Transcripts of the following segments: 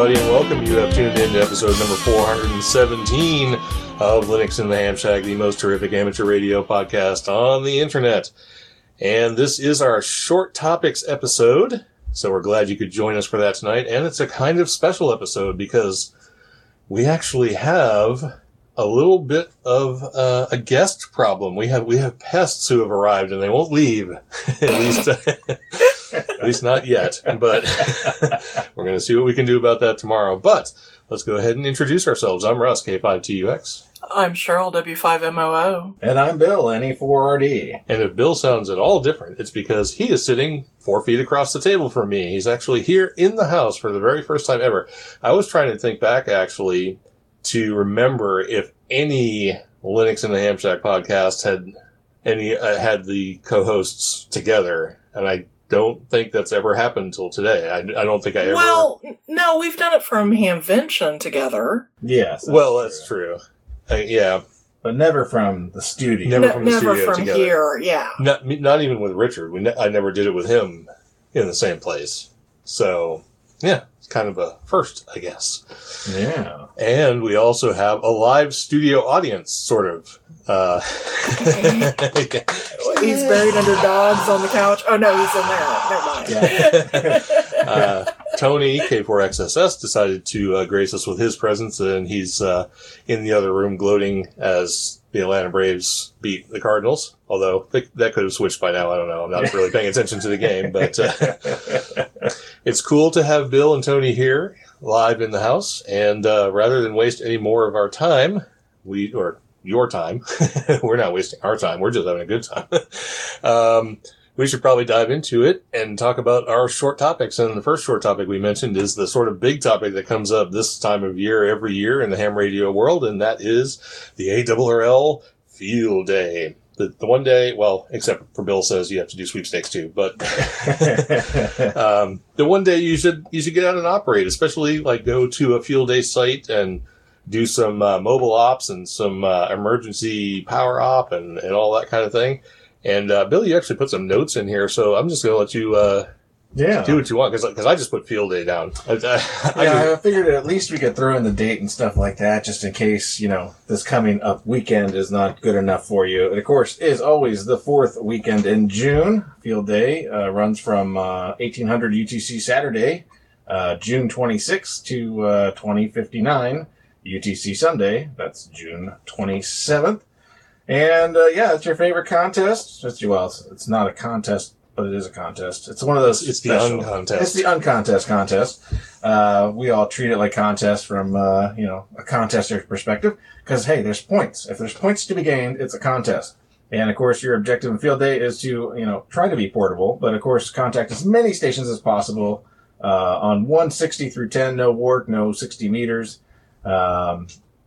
Everybody, and welcome. You have tuned in to episode number 417 of Linux in the Ham Shack, the most terrific amateur radio podcast on the internet. And this is our short topics episode. So we're glad you could join us for that tonight. And it's a kind of special episode because we actually have a little bit of uh, a guest problem. We have we have pests who have arrived and they won't leave. at least at least not yet. But we're going to see what we can do about that tomorrow. But let's go ahead and introduce ourselves. I'm Russ, K5TUX. I'm Cheryl, W5MOO. And I'm Bill, NE4RD. And if Bill sounds at all different, it's because he is sitting four feet across the table from me. He's actually here in the house for the very first time ever. I was trying to think back actually to remember if any Linux in the Ham Shack podcast had any uh, had the co-hosts together, and I don't think that's ever happened until today. I, I don't think I ever. Well, no, we've done it from Hamvention together. Yes. well, that's true. Uh, yeah, But never from the studio. Never Ne- from the never studio from together. here, yeah. not not even with Richard. We ne- I never did it with him in the same place. So yeah, it's kind of a first, I guess. Yeah. And we also have a live studio audience, sort of. Uh, He's buried under dogs on the couch. Oh no, he's in there. Never mind. Yeah. uh, Tony K4XSS decided to uh, grace us with his presence, and he's uh, in the other room gloating as the Atlanta Braves beat the Cardinals. Although th- that could have switched by now. I don't know. I'm not really paying attention to the game, but uh, it's cool to have Bill and Tony here live in the house. And uh, rather than waste any more of our time, we or your time, we're not wasting our time. We're just having a good time. um, we should probably dive into it and talk about our short topics. And the first short topic we mentioned is the sort of big topic that comes up this time of year every year in the ham radio world, and that is the ARRL Field Day. The, the one day, well, except for Bill says you have to do sweepstakes too, but um, the one day you should you should get out and operate, especially like go to a field day site and do some uh, mobile ops and some uh, emergency power op and, and all that kind of thing. And uh, Bill, you actually put some notes in here, so I'm just going to let you uh, yeah. do what you want because I just put field day down. I, I, yeah, I figured at least we could throw in the date and stuff like that, just in case you know this coming up weekend is not good enough for you. And of course, is always the fourth weekend in June. Field Day uh, runs from uh, 1800 UTC Saturday, uh, June 26th to uh, 2059 UTC Sunday. That's June 27th. And uh, yeah, it's your favorite contest. It's well, it's, it's not a contest, but it is a contest. It's one of those. It's the uncontest. It's the uncontest contest. Uh, we all treat it like contest from uh, you know a contester's perspective because hey, there's points. If there's points to be gained, it's a contest. And of course, your objective in field day is to you know try to be portable, but of course, contact as many stations as possible uh, on 160 through 10, no work, no 60 meters. Um,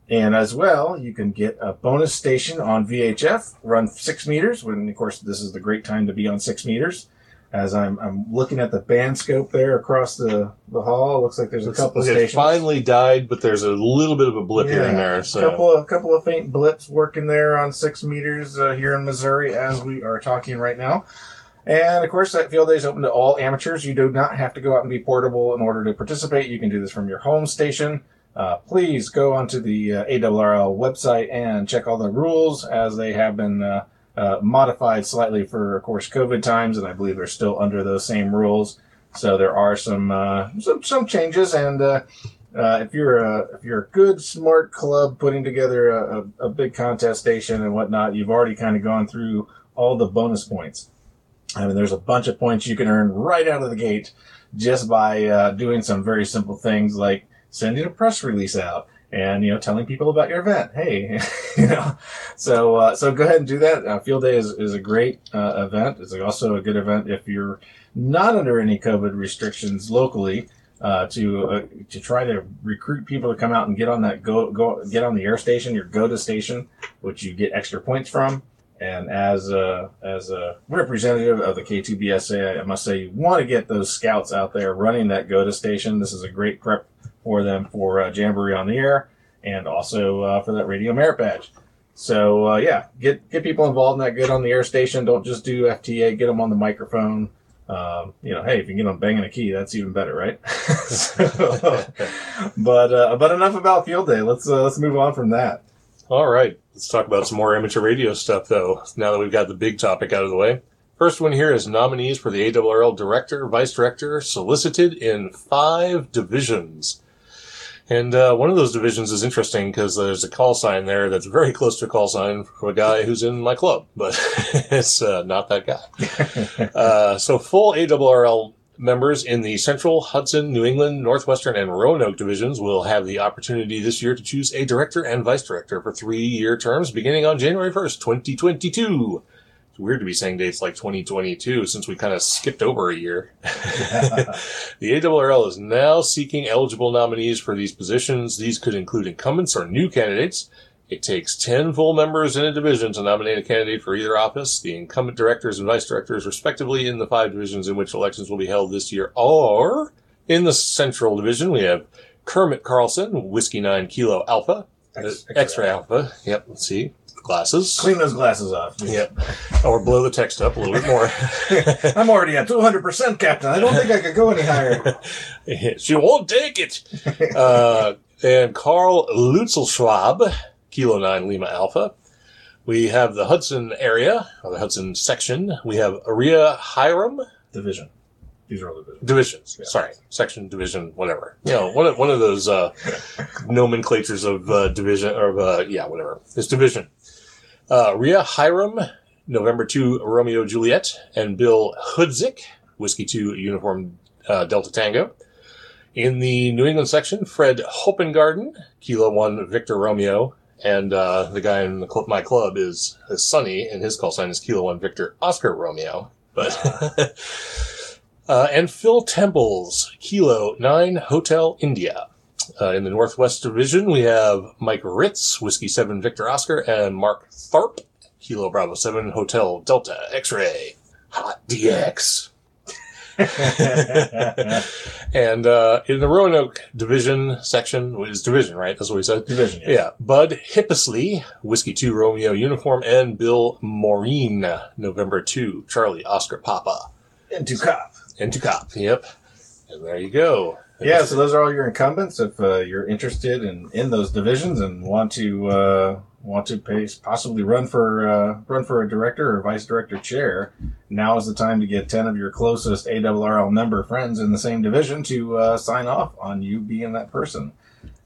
and as well, you can get a bonus station on VHF, run six meters. When of course, this is the great time to be on six meters. As I'm, I'm looking at the band scope there across the, the hall, it looks like there's a couple of it stations. finally died, but there's a little bit of a blip here and there. A So couple of couple of faint blips working there on six meters uh, here in Missouri as we are talking right now. And of course, that field day is open to all amateurs. You do not have to go out and be portable in order to participate. You can do this from your home station. Uh, please go onto the uh, ARRL website and check all the rules as they have been uh, uh, modified slightly for, of course, COVID times, and I believe they're still under those same rules. So there are some uh, some, some changes, and uh, uh, if you're a if you're a good smart club putting together a, a, a big contestation and whatnot, you've already kind of gone through all the bonus points. I mean, there's a bunch of points you can earn right out of the gate just by doing some very simple things like sending a press release out and you know telling people about your event. Hey, you know, so uh, so go ahead and do that. Uh, Field Day is is a great uh, event. It's also a good event if you're not under any COVID restrictions locally uh, to uh, to try to recruit people to come out and get on that go go get on the air station, your go to station, which you get extra points from. And as a, as a representative of the K2BSA, I must say you want to get those scouts out there running that go to station. This is a great prep for them for uh, Jamboree on the Air and also uh, for that Radio Merit Badge. So uh, yeah, get get people involved in that good on the air station. Don't just do FT8. Get them on the microphone. Um, you know, hey, if you can get them banging a key, that's even better, right? so, but uh, but enough about field day. Let's uh, let's move on from that. All right, let's talk about some more amateur radio stuff, though. Now that we've got the big topic out of the way. First one here is nominees for the ARRL director, vice director, solicited in five divisions. And uh, one of those divisions is interesting because there's a call sign there that's very close to a call sign from a guy who's in my club, but it's uh, not that guy. uh, so full ARRL members in the Central, Hudson, New England, Northwestern, and Roanoke divisions will have the opportunity this year to choose a director and vice director for three-year terms beginning on January 1st, 2022. It's weird to be saying dates like 2022 since we kind of skipped over a year. the ARRL is now seeking eligible nominees for these positions. These could include incumbents or new candidates. It takes 10 full members in a division to nominate a candidate for either office. The incumbent directors and vice directors, respectively, in the five divisions in which elections will be held this year are in the Central Division, we have Kermit Carlson, Whiskey 9 Kilo Alpha, X- uh, X-ray Alpha. Yep, let's see. Glasses. Clean those glasses off. Yep. Or blow the text up a little bit more. I'm already at 200%, Captain. I don't think I could go any higher. she won't take it. Uh, and Carl Luetzelschwab, Kilo 9 Lima Alpha. We have the Hudson area, or the Hudson section. We have Aria Jairam Division. These are all divisions. divisions. Yeah. Sorry, section, division, whatever. You know, one of, one of those uh, nomenclatures of uh, division, or uh, yeah, whatever. It's division. Uh, Ria Jairam, November 2, Romeo Juliet, and Bill Hudzik, Whiskey 2, Uniform uh, Delta Tango. In the New England section, Fred Hopengarden, Kilo 1, Victor Romeo, and uh, the guy in the cl- my club is, is Sonny, and his call sign is Kilo 1, Victor Oscar Romeo. But Uh, and Phil Temples, Kilo 9 Hotel India. Uh, in the Northwest Division, we have Mike Ritz, Whiskey 7 Victor Oscar, and Mark Tharp, Kilo Bravo 7 Hotel Delta X-Ray. Hot DX. and uh, in the Roanoke Division section, is division, right? That's what we said. Division, yes. Yeah. Bud Hippisley, Whiskey 2 Romeo Uniform, and Bill Morine, November 2, Charlie Oscar Papa. Into cop. Into cop. Yep. And there you go. Yeah, so those are all your incumbents. If uh, you're interested in, in those divisions and want to uh, want to pay, possibly run for uh, run for a director or vice director chair, now is the time to get ten of your closest ARRL member friends in the same division to uh, sign off on you being that person,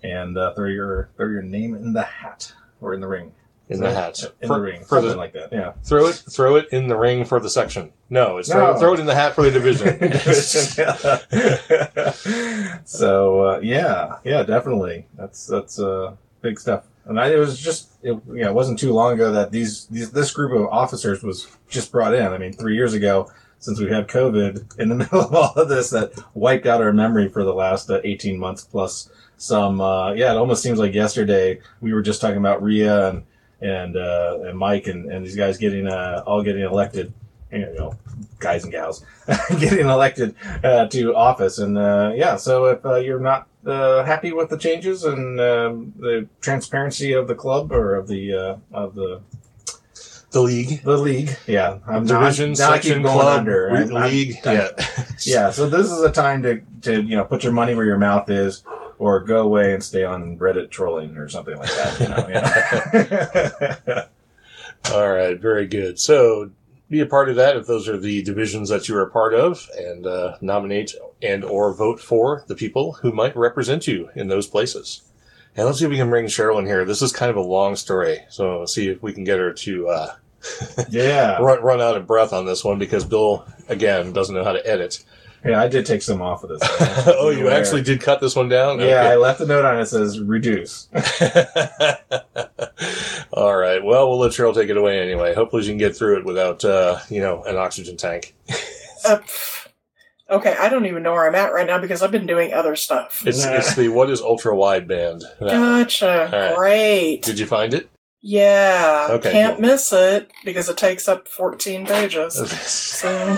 and uh, throw your throw your name in the hat or in the ring. In the hat. In For- the ring, for something the- like that. Yeah. Throw it, throw it in the ring for the section. No, it's throw, No. throw it in the hat for the division. so uh, yeah, yeah, definitely. That's that's uh, big stuff. And I, it was just it, you know, it wasn't too long ago that these, these this group of officers was just brought in. I mean, three years ago, since we had COVID in the middle of all of this, that wiped out our memory for the last uh, eighteen months plus some. Uh, yeah, it almost seems like yesterday we were just talking about Ria and and uh, and Mike and, and these guys getting uh, all getting elected. You know, guys and gals getting elected uh, to office. And uh, yeah, so if uh, you're not uh, happy with the changes and um, the transparency of the club or of the uh, of the the league, the league, yeah, I'm division, keep section, club, under. re- I'm- league. I'm- yeah. yeah. So this is a time to to you know put your money where your mouth is. Or go away and stay on Reddit trolling or something like that. You know, yeah. All right, very good. So be a part of that if those are the divisions that you are a part of, and uh, nominate and or vote for the people who might represent you in those places. And let's see if we can bring Cheryl in here. This is kind of a long story, so let's see if we can get her to uh, yeah. run run out of breath on this one because Bill again doesn't know how to edit. Yeah, I did take some off of this. oh, you actually did cut this one down? Yeah, I left a note on it that says reduce. All right. Well, we'll let Cheryl take it away anyway. Hopefully, she can get through it without, uh, you know, an oxygen tank. Uh, okay, I don't even know where I'm at right now because I've been doing other stuff. It's it's the what is ultra wideband. That one. Gotcha. All right. Great. Did you find it? Yeah, Okay, can't cool. miss it because it takes up 14 pages. So,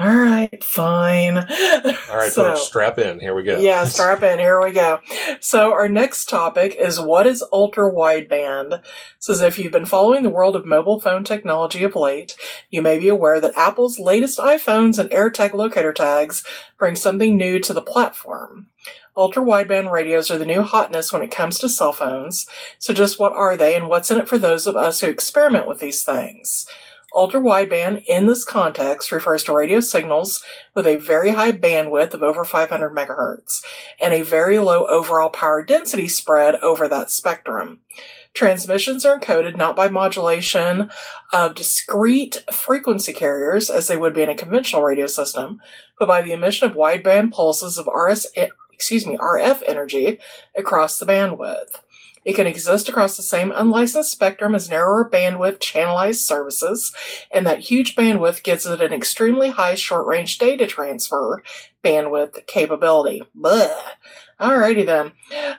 all right, fine. All right, so, folks, strap in. Here we go. Yeah, strap in. Here we go. So our next topic is what is ultra wideband? So, if you've been following the world of mobile phone technology of late, you may be aware that Apple's latest iPhones and AirTag locator tags bring something new to the platform. Ultra wideband radios are the new hotness when it comes to cell phones. So just what are they and what's in it for those of us who experiment with these things? Ultra wideband in this context refers to radio signals with a very high bandwidth of over 500 megahertz and a very low overall power density spread over that spectrum. Transmissions are encoded not by modulation of discrete frequency carriers as they would be in a conventional radio system, but by the emission of wideband pulses of RS, excuse me, RF energy across the bandwidth. It can exist across the same unlicensed spectrum as narrower bandwidth channelized services, and that huge bandwidth gives it an extremely high short range data transfer bandwidth capability. Blah. Alrighty then.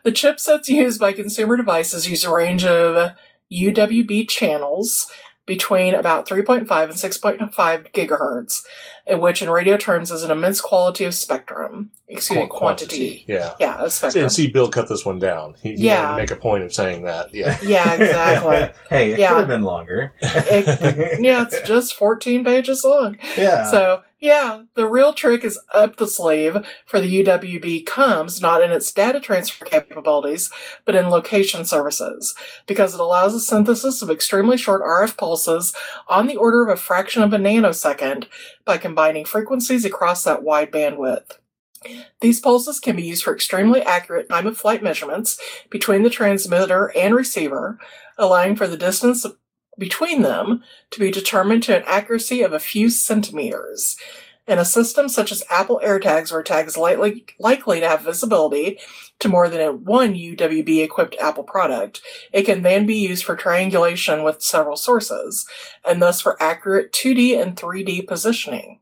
The chipsets used by consumer devices use a range of UWB channels between about 3.5 and 6.5 gigahertz, in which in radio terms is an immense quality of spectrum. Excuse me, Qu- quantity. Yeah. Yeah, of spectrum. And see, Bill cut this one down. He, he Yeah. had make a point of saying that. Yeah. Yeah, exactly. hey, it Yeah. could have been longer. It- yeah, it's just 14 pages long. yeah. So, yeah, the real trick is up the sleeve for the UWB comes not in its data transfer capabilities, but in location services, because it allows the synthesis of extremely short RF pulses on the order of a fraction of a nanosecond by combining frequencies across that wide bandwidth. These pulses can be used for extremely accurate time of flight measurements between the transmitter and receiver, allowing for the distance between them to be determined to an accuracy of a few centimeters. In a system such as Apple AirTags, where tags likely likely to have visibility to more than one UWB equipped Apple product, it can then be used for triangulation with several sources, and thus for accurate 2D and 3D positioning.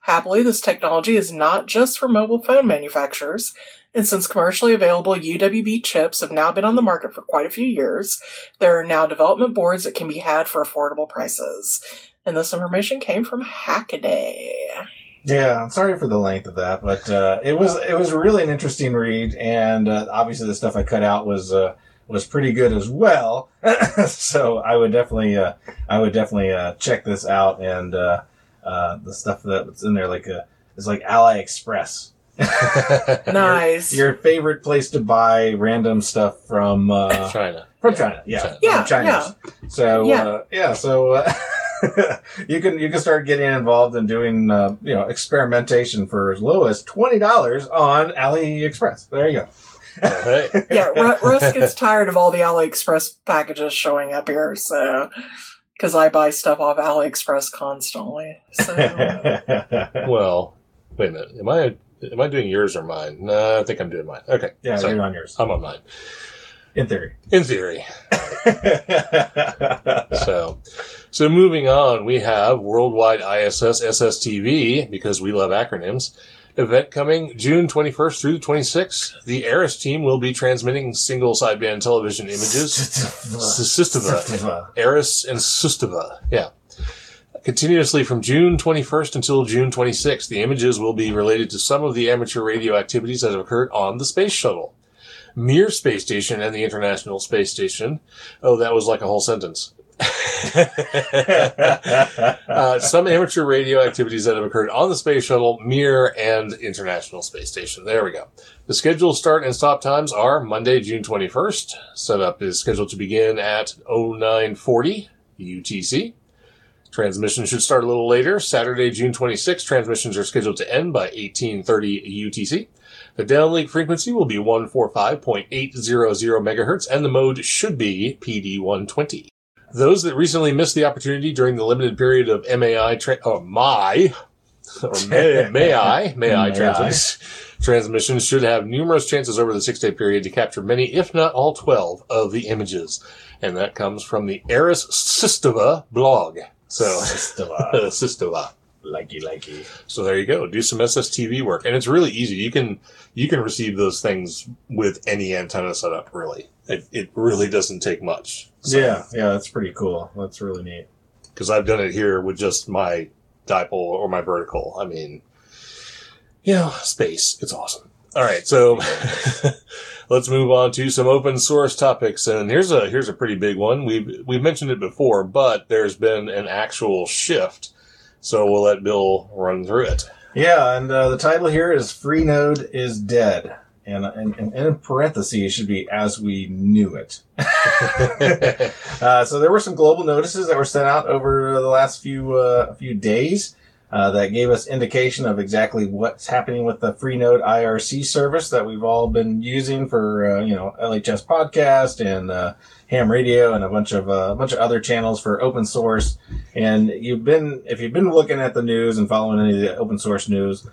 Happily, this technology is not just for mobile phone manufacturers, and since commercially available UWB chips have now been on the market for quite a few years, there are now development boards that can be had for affordable prices. And this information came from Hackaday. Yeah, sorry for the length of that, but uh, it was it was really an interesting read, and uh, obviously the stuff I cut out was uh, was pretty good as well. so I would definitely uh, I would definitely uh, check this out, and uh, the stuff that's in there like is like AliExpress. Nice. Your favorite place to buy random stuff from uh, China. from China, yeah, China. Yeah, from China. So Yeah. Uh, yeah, so uh, you can you can start getting involved in doing uh, you know experimentation for as low as twenty dollars on AliExpress. There you go. Hey. yeah, Ru- Russ gets tired of all the AliExpress packages showing up here, so because I buy stuff off AliExpress constantly. So Well, wait a minute. Am I am I doing yours or mine? No, I think I'm doing mine. Okay. yeah, So, you're on yours I'm on mine. in theory. In theory. So, so moving on, we have Worldwide ISS SSTV because we love acronyms. Event coming June 21st through the 26th. The ARISS team will be transmitting single sideband television images. Sistava. ARISS and Sistava. Yeah. Continuously from June 21st until June 26th, the images will be related to some of the amateur radio activities that have occurred on the space shuttle. Mir Space Station and the International Space Station. Oh, that was like a whole sentence. uh, some amateur radio activities that have occurred on the space shuttle, Mir, and International Space Station. There we go. The scheduled start and stop times are Monday, June 21st. Setup is scheduled to begin at 0940 UTC. Transmission should start a little later. Saturday, June 26th, transmissions are scheduled to end by 1830 UTC. The downlink frequency will be 145.800 megahertz, and the mode should be PD120. Those that recently missed the opportunity during the limited period of MAI, tra- oh, or MI, or may, may I, may I May transmitters, transmissions should have numerous chances over the six day period to capture many, if not all 12 of the images. And that comes from the ARISS Sistova blog. So. Sistova. Likey, likey. So there you go. Do some SSTV work, and it's really easy. You can you can receive those things with any antenna setup. Really, it, it really doesn't take much. Yeah, yeah, that's pretty cool. That's really neat. because I've done it here with just my dipole or my vertical. I mean, you know, space. It's awesome. All right, so let's move on to some open source topics. And here's a here's a pretty big one. We've we've mentioned it before, but there's been an actual shift. So we'll let Bill run through it. Yeah, and uh, the title here is Freenode is Dead. And, and, and in parentheses it should be as we knew it. uh, so there were some global notices that were sent out over the last few uh, few days uh, that gave us indication of exactly what's happening with the Freenode IRC service that we've all been using for uh, you know LHS podcast and uh, Ham Radio and a bunch of uh, a bunch of other channels for open source. And you've been if you've been looking at the news and following any of the open source news,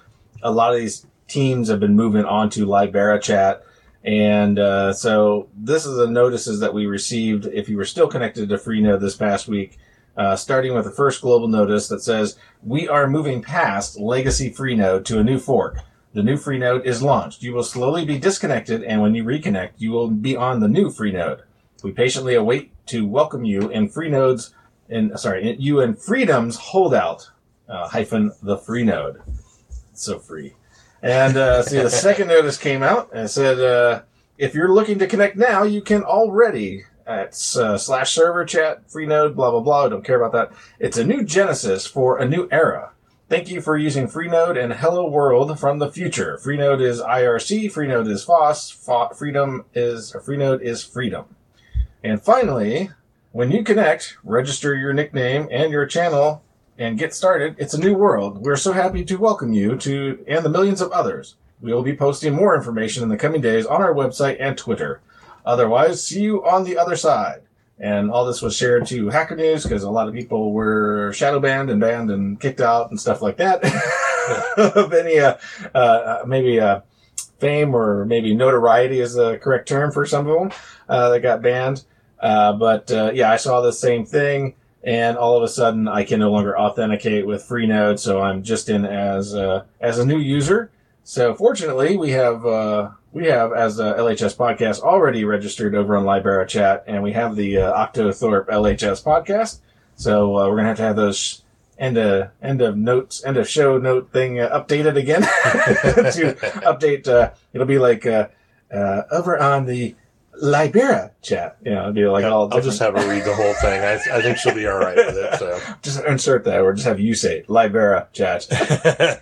a lot of these teams have been moving on to Libera Chat. And uh, so this is the notices that we received if you were still connected to Freenode this past week. Uh, starting with the first global notice that says, we are moving past legacy Freenode to a new fork. The new Freenode is launched. You will slowly be disconnected, and when you reconnect, you will be on the new Freenode. We patiently await to welcome you in Freenode's, in, sorry, you in Freedom's holdout, uh, hyphen the Freenode. It's so free. And uh, see, the second notice came out and said, uh, if you're looking to connect now, you can already at uh, slash server chat Freenode, blah, blah, blah. I don't care about that. It's a new Genesis for a new era. Thank you for using Freenode and Hello World from the future. Freenode is IRC, Freenode is FOSS, Fo- Freedom is, Freenode is freedom. And finally, when you connect, register your nickname and your channel and get started. It's a new world. We're so happy to welcome you to and the millions of others. We will be posting more information in the coming days on our website and Twitter. Otherwise, see you on the other side. And all this was shared to Hacker News because a lot of people were shadow banned and banned and kicked out and stuff like that of any uh, uh, maybe uh, fame or maybe notoriety is the correct term for some of them uh, that got banned. Uh, but uh, yeah, I saw the same thing, and all of a sudden I can no longer authenticate with Freenode, so I'm just in as uh, as a new user. So fortunately, we have uh, we have as a LHS podcast already registered over on Libera Chat, and we have the uh, Octothorpe LHS podcast. So uh, we're gonna have to have those end of end of notes end of show note thing uh, updated again to update. Uh, it'll be like uh, uh, over on the Libera Chat. You know, it'll be like all. I'll just have her read the whole thing. I, I think she'll be all right with it. So. just insert that, or just have you say Libera Chat. yeah,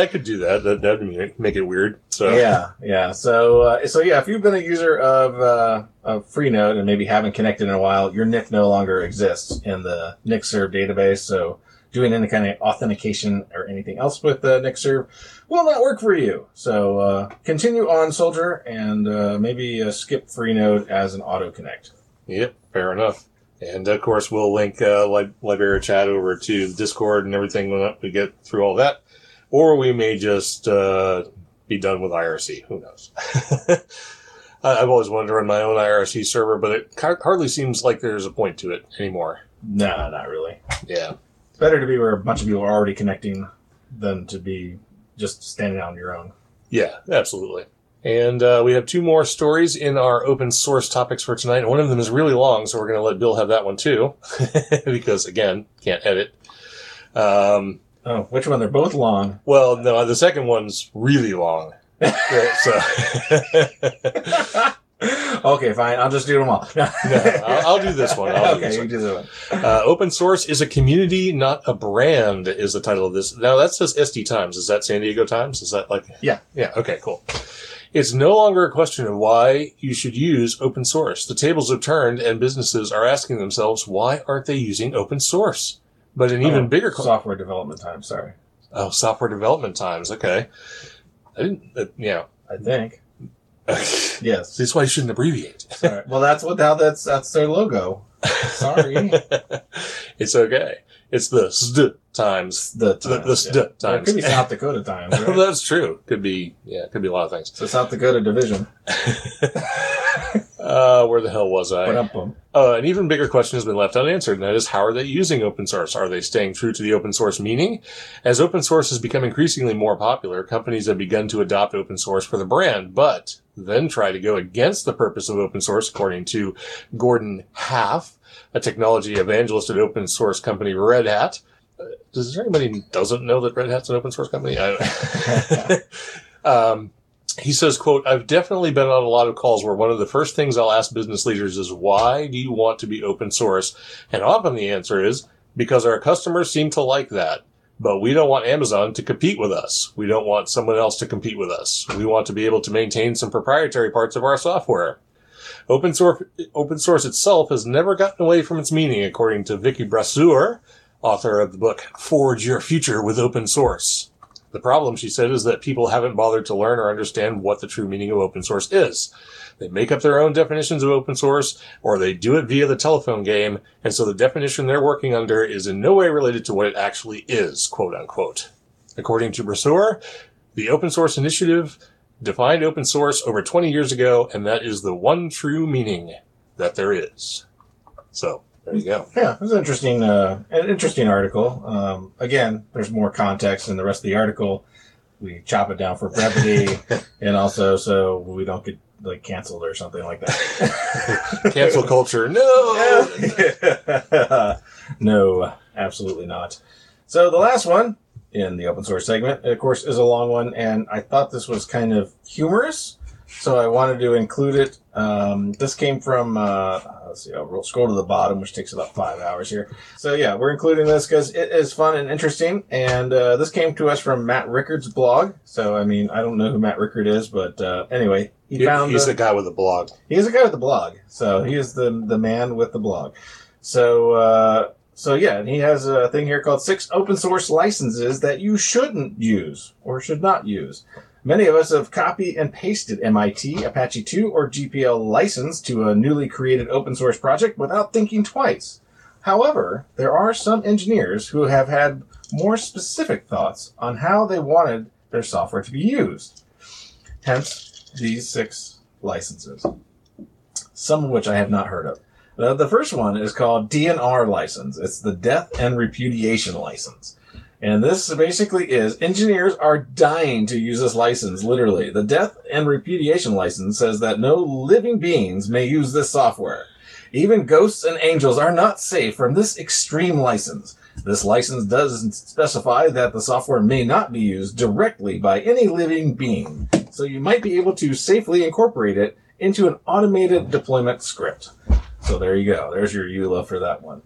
I could do that. That that'd make- make it weird. So yeah, yeah. So, uh, so yeah, if you've been a user of, uh, of Freenode and maybe haven't connected in a while, your NIC no longer exists in the NickServ database. So doing any kind of authentication or anything else with the NickServ will not work for you. So, uh, continue on Soldier and, uh, maybe uh, skip Freenode as an auto connect. Yep, fair enough. And of course, we'll link uh, Lib- Libera Chat over to the Discord and everything when we get through all that. Or we may just uh, be done with IRC. Who knows? I've always wanted to run my own IRC server, but it hardly seems like there's a point to it anymore. No, not really. Yeah. It's better to be where a bunch of people are already connecting than to be just standing on your own. Yeah, absolutely. And uh, we have two more stories in our open source topics for tonight. One of them is really long, so we're going to let Bill have that one too, because again, can't edit. Um, Oh, which one? They're both long. well, no, the second one's really long. So okay, fine. I'll just do them all. no, I'll, I'll do this one. I'll do okay, this you one. do one. Uh, open source is a community, not a brand, is the title of this. Now that says SD Times. Is that San Diego Times? Is that like? Yeah. Yeah. Okay. Cool. It's no longer a question of why you should use open source. The tables have turned, and businesses are asking themselves, why aren't they using open source? But an even Oh, bigger question. software development time. Sorry, Oh, software development times. Okay. I didn't. Uh, yeah. I think That's yes. why you shouldn't abbreviate. Sorry. Well, that's what how that's that's their logo. Sorry, it's okay. It's the SD times. the The, times, the SD yeah. Well, it could be South Dakota times. Right? That's true. Could be, yeah, could be a lot of things. so South Dakota division. Uh, where the hell was I? Uh, an even bigger question has been left unanswered, and that is how are they using open source? Are they staying true to the open source meaning? As open source has become increasingly more popular, companies have begun to adopt open source for the brand, but then try to go against the purpose of open source, according to Gordon Haff, a technology evangelist at open source company Red Hat. Uh, Does anybody doesn't know that Red Hat's an open source company? I um, he says, quote, I've definitely been on a lot of calls where one of the first things I'll ask business leaders is, why do you want to be open source? And often the answer is, because our customers seem to like that. But we don't want Amazon to compete with us. We don't want someone else to compete with us. We want to be able to maintain some proprietary parts of our software. Open source, open source itself has never gotten away from its meaning, according to Vicky Brasseur, author of the book Forge Your Future with Open Source. The problem, she said, is that people haven't bothered to learn or understand what the true meaning of open source is. They make up their own definitions of open source, or they do it via the telephone game, and so the definition they're working under is in no way related to what it actually is, quote unquote. According to Brasseur, the Open Source Initiative defined open source over 20 years ago, and that is the one true meaning that there is. So, there you go. Yeah, it was an interesting, uh, an interesting article. Um, again, there's more context in the rest of the article. We chop it down for brevity, and also so we don't get like canceled or something like that. Cancel culture, no! no, absolutely not. So the last one in the open source segment, of course, is a long one, and I thought this was kind of humorous, so I wanted to include it. Um, this came from, uh, let's see, I'll roll- scroll to the bottom, which takes about five hours here. So yeah, we're including this because it is fun and interesting, and uh, this came to us from Matt Rickard's blog. So I mean, I don't know who Matt Rickard is, but uh, anyway, he, He- found he's the guy with the blog. He's a guy with the blog. So he is the the man with the blog. So uh, so yeah, and he has a thing here called six open source licenses that you shouldn't use or should not use. Many of us have copied and pasted MIT, Apache 2, or GPL license to a newly created open source project without thinking twice. However, there are some engineers who have had more specific thoughts on how they wanted their software to be used. Hence, these six licenses some of which I have not heard of. Uh, the first one is called DNR license. It's the death and repudiation license. And this basically is engineers are dying to use this license, literally. The death and repudiation license says that no living beings may use this software. Even ghosts and angels are not safe from this extreme license. This license does specify that the software may not be used directly by any living being. So you might be able to safely incorporate it into an automated deployment script. So there you go. There's your EULA for that one.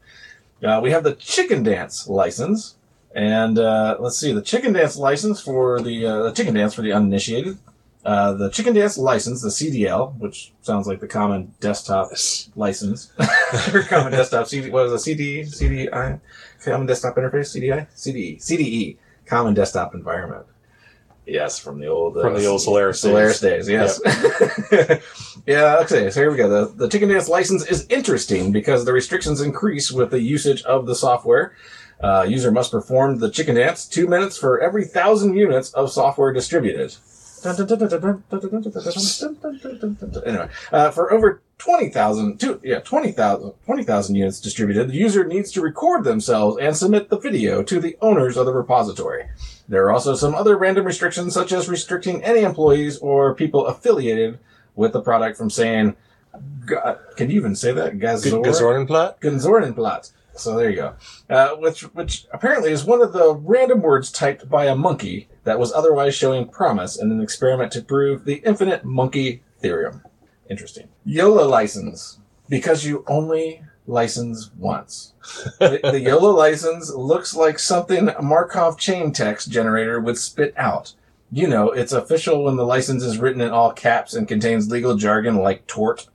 Uh, we have the Chicken Dance license, and uh, let's see the Chicken Dance license for the uh, the Chicken Dance for the uninitiated. Uh, the Chicken Dance license, the CDL, which sounds like the common desktop license, or common desktop CD. What was it? CD CDI common desktop interface CDI CDE CDE common desktop environment. Yes, from the old uh, From the old Solaris days. Solaris days. Yes. yeah. Okay. So here we go. The the Chicken Dance license is interesting because the restrictions increase with the usage of the software. Uh, user must perform the chicken dance two minutes for every thousand units of software distributed. Anyway, uh, for over 20,000, yeah, 20,000 20,000 units distributed, the user needs to record themselves and submit the video to the owners of the repository. There are also some other random restrictions, such as restricting any employees or people affiliated with the product from saying, Ga- can you even say that? Gazor? Gazornenplat? Gazornenplat. So there you go. Uh, which, which apparently is one of the random words typed by a monkey that was otherwise showing promise in an experiment to prove the infinite monkey theorem. Interesting. YOLA license. Because you only license once. the, the YOLA license looks like something a Markov chain text generator would spit out. You know, it's official when the license is written in all caps and contains legal jargon like tort.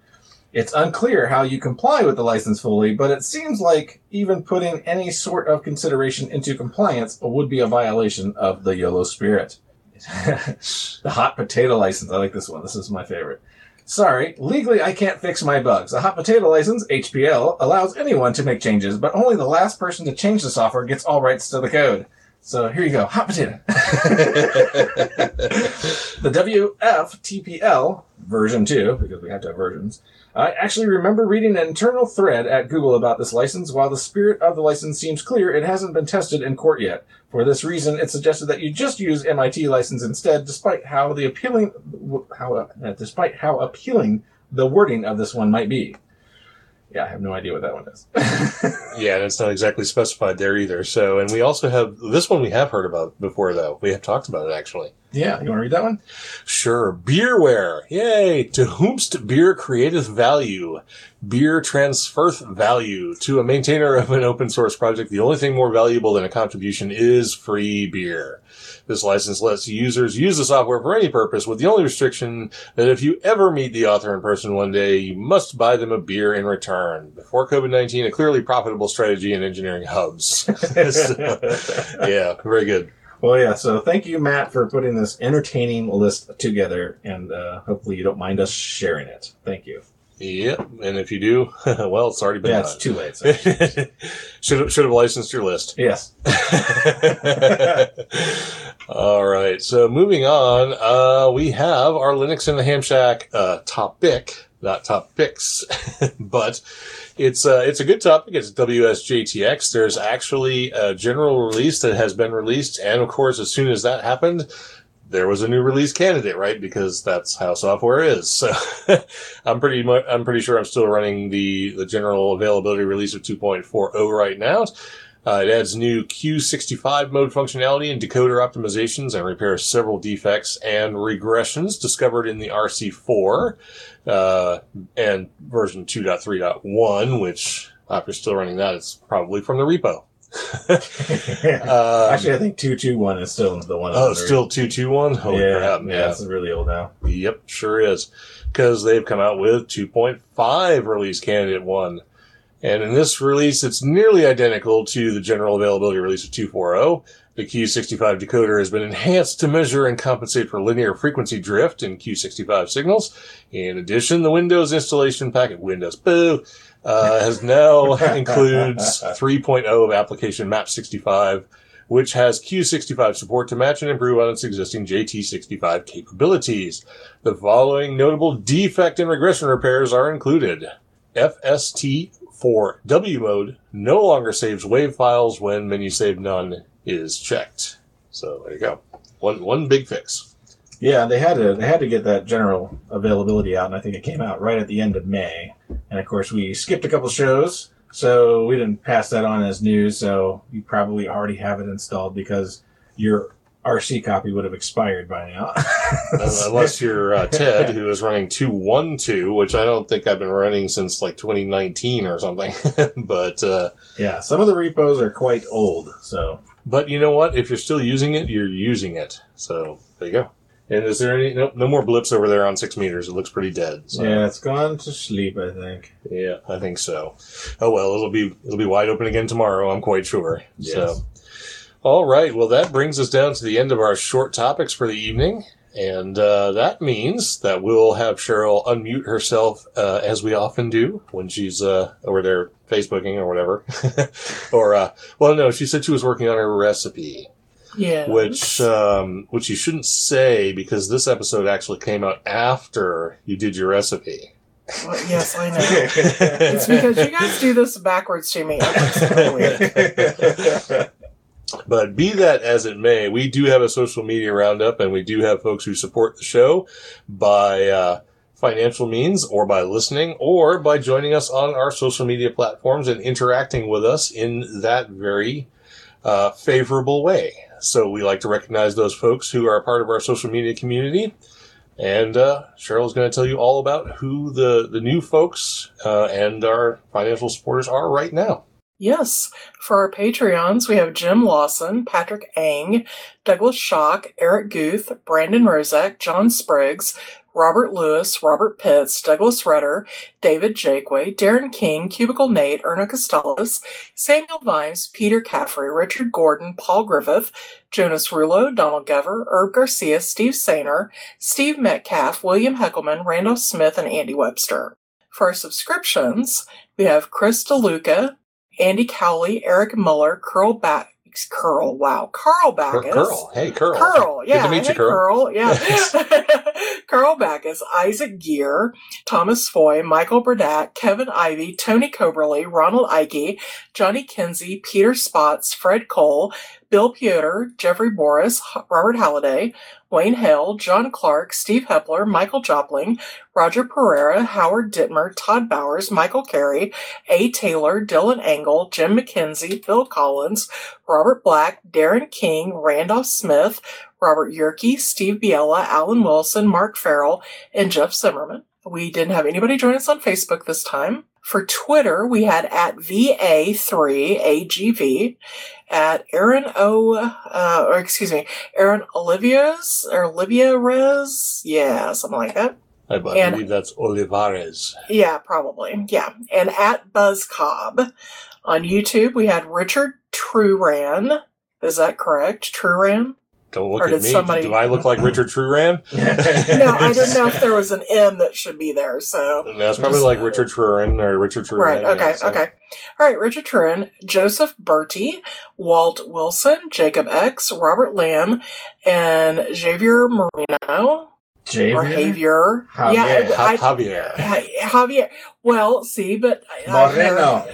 It's unclear how you comply with the license fully, but it seems like even putting any sort of consideration into compliance would be a violation of the YOLO spirit. the hot potato license. I like this one. This is my favorite. Sorry, legally I can't fix my bugs. The hot potato license, HPL, allows anyone to make changes, but only the last person to change the software gets all rights to the code. So here you go, hot potato. the WFTPL version 2, because we have to have versions, I actually remember reading an internal thread at Google about this license. While the spirit of the license seems clear, it hasn't been tested in court yet. For this reason, it suggested that you just use MIT license instead, despite how the appealing, how, uh, despite how appealing the wording of this one might be. Yeah, I have no idea what that one is. Yeah, and it's not exactly specified there either. So, and we also have this one we have heard about before, though. We have talked about it actually. yeah, you want to read that one? Sure. Beerware. Yay. To whomst beer createth value. Beer transferth value. To a maintainer of an open source project, the only thing more valuable than a contribution is free beer. This license lets users use the software for any purpose with the only restriction that if you ever meet the author in person one day, you must buy them a beer in return. Before COVID-19, a clearly profitable strategy in engineering hubs. So, yeah, very good. Well, yeah. So thank you, Matt, for putting this entertaining list together, and uh, hopefully you don't mind us sharing it. Thank you. Yep. And if you do, well, it's already been yeah, done. it's too late. So. should have, should have licensed your list. yes. All right. So moving on, uh, we have our Linux in the Ham Shack uh, topic, not top topics, but it's uh, it's a good topic. It's WSJT-X. There's actually a general release that has been released, and of course, as soon as that happened. There was a new release candidate, right? Because that's how software is. So I'm pretty much, I'm pretty sure I'm still running the, the general availability release of 2.40 right now. Uh, it adds new Q65 mode functionality and decoder optimizations and repairs several defects and regressions discovered in the RC4 uh, and version 2.3.1, which if you're still running that, it's probably from the repo. Um, Actually, I think two two one is still the one. oh, under- still 221? Holy yeah, crap. yeah, it's really old now. Yep, sure is. Because they've come out with 2.5 release candidate one. And in this release, it's nearly identical to the general availability release of 2.4.0. The Q65 decoder has been enhanced to measure and compensate for linear frequency drift in Q65 signals. In addition, the Windows installation packet, Windows Boo, uh, has now includes 3.0 of application MAP65 which has Q65 support to match and improve on its existing JT65 capabilities. The following notable defect and regression repairs are included. FST for W mode no longer saves WAV files when menu save none is checked. So there you go. One one big fix. Yeah, they had to they had to get that general availability out, and I think it came out right at the end of May. And of course, we skipped a couple shows, so we didn't pass that on as news. So you probably already have it installed because your RC copy would have expired by now. Uh, Unless you're uh, Ted, who is running 212, which I don't think I've been running since like 2019 or something. but uh, yeah, some of the repos are quite old. So But you know what? If you're still using it, you're using it. So there you go. And is there any no, no more blips over there on six meters? It looks pretty dead. So, yeah, it's gone to sleep. I think. yeah, I think so. Oh well, it'll be it'll be wide open again tomorrow. I'm quite sure. Yes. So, all right. Well, that brings us down to the end of our short topics for the evening. And uh, that means that we'll have Cheryl unmute herself uh, as we often do when she's uh, over there Facebooking or whatever. or, uh, well, no, she said she was working on her recipe. Yeah. which um, which you shouldn't say because this episode actually came out after you did your recipe. Well, yes, I know. It's because you guys do this backwards to me. But be that as it may, we do have a social media roundup, and we do have folks who support the show by uh, financial means, or by listening, or by joining us on our social media platforms and interacting with us in that very uh, favorable way. So we like to recognize those folks who are part of our social media community. And uh, Cheryl's going to tell you all about who the, the new folks uh, and our financial supporters are right now. Yes. For our Patreons, we have Jim Lawson, Patrick Ang, Douglas Schock, Eric Guth, Brandon Rozak, John Spriggs, Robert Lewis, Robert Pitts, Douglas Rutter, David Jakeway, Darren King, Cubicle Nate, Erna Costellas, Samuel Vimes, Peter Caffrey, Richard Gordon, Paul Griffith, Jonas Rulo, Donald Gover, Herb Garcia, Steve Sainer, Steve Metcalf, William Heckelman, Randall Smith, and Andy Webster. For our subscriptions, we have Chris DeLuca, Andy Cowley, Eric Muller, Carl, ba- Curl. Wow, Carl Backus. Curl. Hey, Curl. Curl, yeah. Good to meet you, Hey, Curl. Yeah. Carl Backus, Isaac Gear, Thomas Foy, Michael Burdett, Kevin Ivey, Tony Coberly, Ronald Ike, Johnny Kinsey, Peter Spots, Fred Cole, Bill Piotr, Jeffrey Boris, Robert Halliday, Wayne Hale, John Clark, Steve Hepler, Michael Jopling, Roger Pereira, Howard Dittmer, Todd Bowers, Michael Carey, A. Taylor, Dylan Engel, Jim McKenzie, Bill Collins, Robert Black, Darren King, Randolph Smith, Robert Yerke, Steve Biella, Alan Wilson, Mark Farrell, and Jeff Zimmerman. We didn't have anybody join us on Facebook this time. For Twitter, we had at VA3AGV, at Aaron O, uh, or excuse me, Aaron Olivia's, or Olivia Rez, yeah, something like that. I And- believe that's Olivares. Yeah, probably. Yeah. And at BuzzCobb. On YouTube, we had Richard Truran. Is that correct? Truran? Don't look Or at me. somebody- Do I look like Richard Truran? No, I didn't know if there was an M that should be there, so. That's probably like Richard Truran or Richard Truran. Right, okay, yeah, so- okay. All right, Richard Truran, Joseph Bertie, Walt Wilson, Jacob X, Robert Lamb, and Xavier Marino. Javier? Javier. Yeah, Javier. I, Ha- Javier. I, Javier. Well, see, but. I- I- Moreno.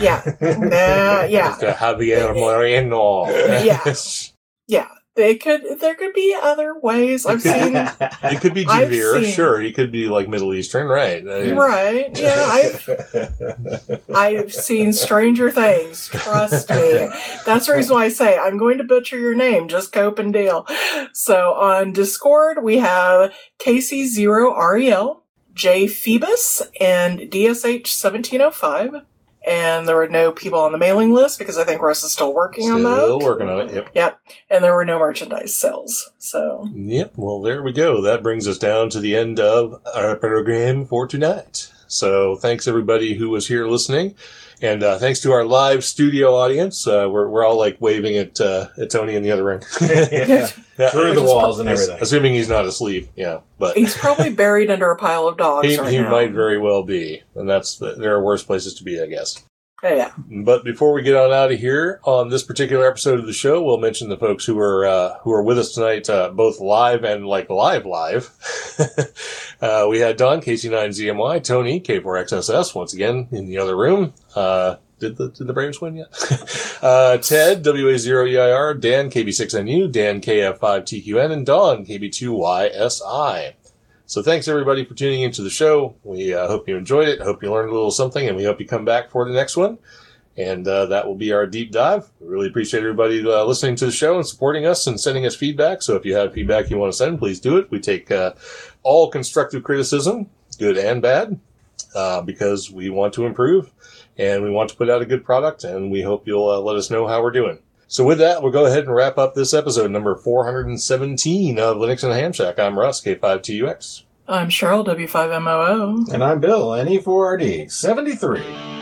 Yeah. Uh, yeah. Mr. Javier Moreno. Yes. They could. There could be other ways. I've seen. It could be Javier, sure. He could be like Middle Eastern, right? Uh, right. Yeah. I've I've seen stranger things. Trust me. That's the reason why I say I'm going to butcher your name. Just cope and deal. So on Discord we have Casey Zero Rel, J Phoebus, and DSH seventeen oh five. And there were no people on the mailing list because I think Russ is still working on that. Still working on it, yep. Yep. And there were no merchandise sales. So Yep, well, there we go. That brings us down to the end of our program for tonight. So thanks everybody who was here listening. And uh, thanks to our live studio audience. Uh, we're, we're all like waving at, uh, at Tony in the other room. Yeah. Yeah, Through the walls and everything. Assuming he's not asleep, yeah. But he's probably buried under a pile of dogs he, right he now. might very well be. And that's the, there are worse places to be, I guess. Yeah. But before we get on out of here, on this particular episode of the show, we'll mention the folks who are uh, who are with us tonight, uh, both live and like live live. uh, we had Don KC9ZMY, Tony K4XSS once again in the other room. Uh, did the did the Braves win yet? uh, Ted WA0EIR, Dan KB6NU, Dan KF5TQN, and Don KB2YSI. So thanks everybody for tuning into the show. We uh, hope you enjoyed it. Hope you learned a little something, and we hope you come back for the next one. And uh, that will be our deep dive. We really appreciate everybody uh, listening to the show and supporting us and sending us feedback. So if you have feedback you want to send, please do it. We take uh, all constructive criticism, good and bad, uh, because we want to improve and we want to put out a good product, and we hope you'll uh, let us know how we're doing. So with that, we'll go ahead and wrap up this episode number 417 of Linux and Ham Shack. I'm Russ, K5TUX. I'm Cheryl, W5MOO. And I'm Bill, NE4RD73.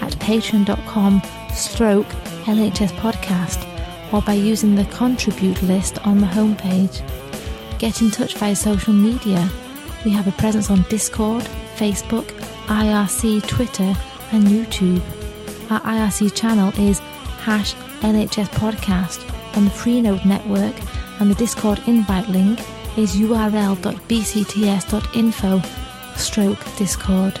at patreon.com stroke LHS podcast or by using the contribute list on the homepage. Get in touch via social media. We have a presence on Discord, Facebook, IRC, Twitter, and YouTube. Our IRC channel is hash LHS podcast on the Freenode network, and the Discord invite link is url.bcts.info stroke Discord.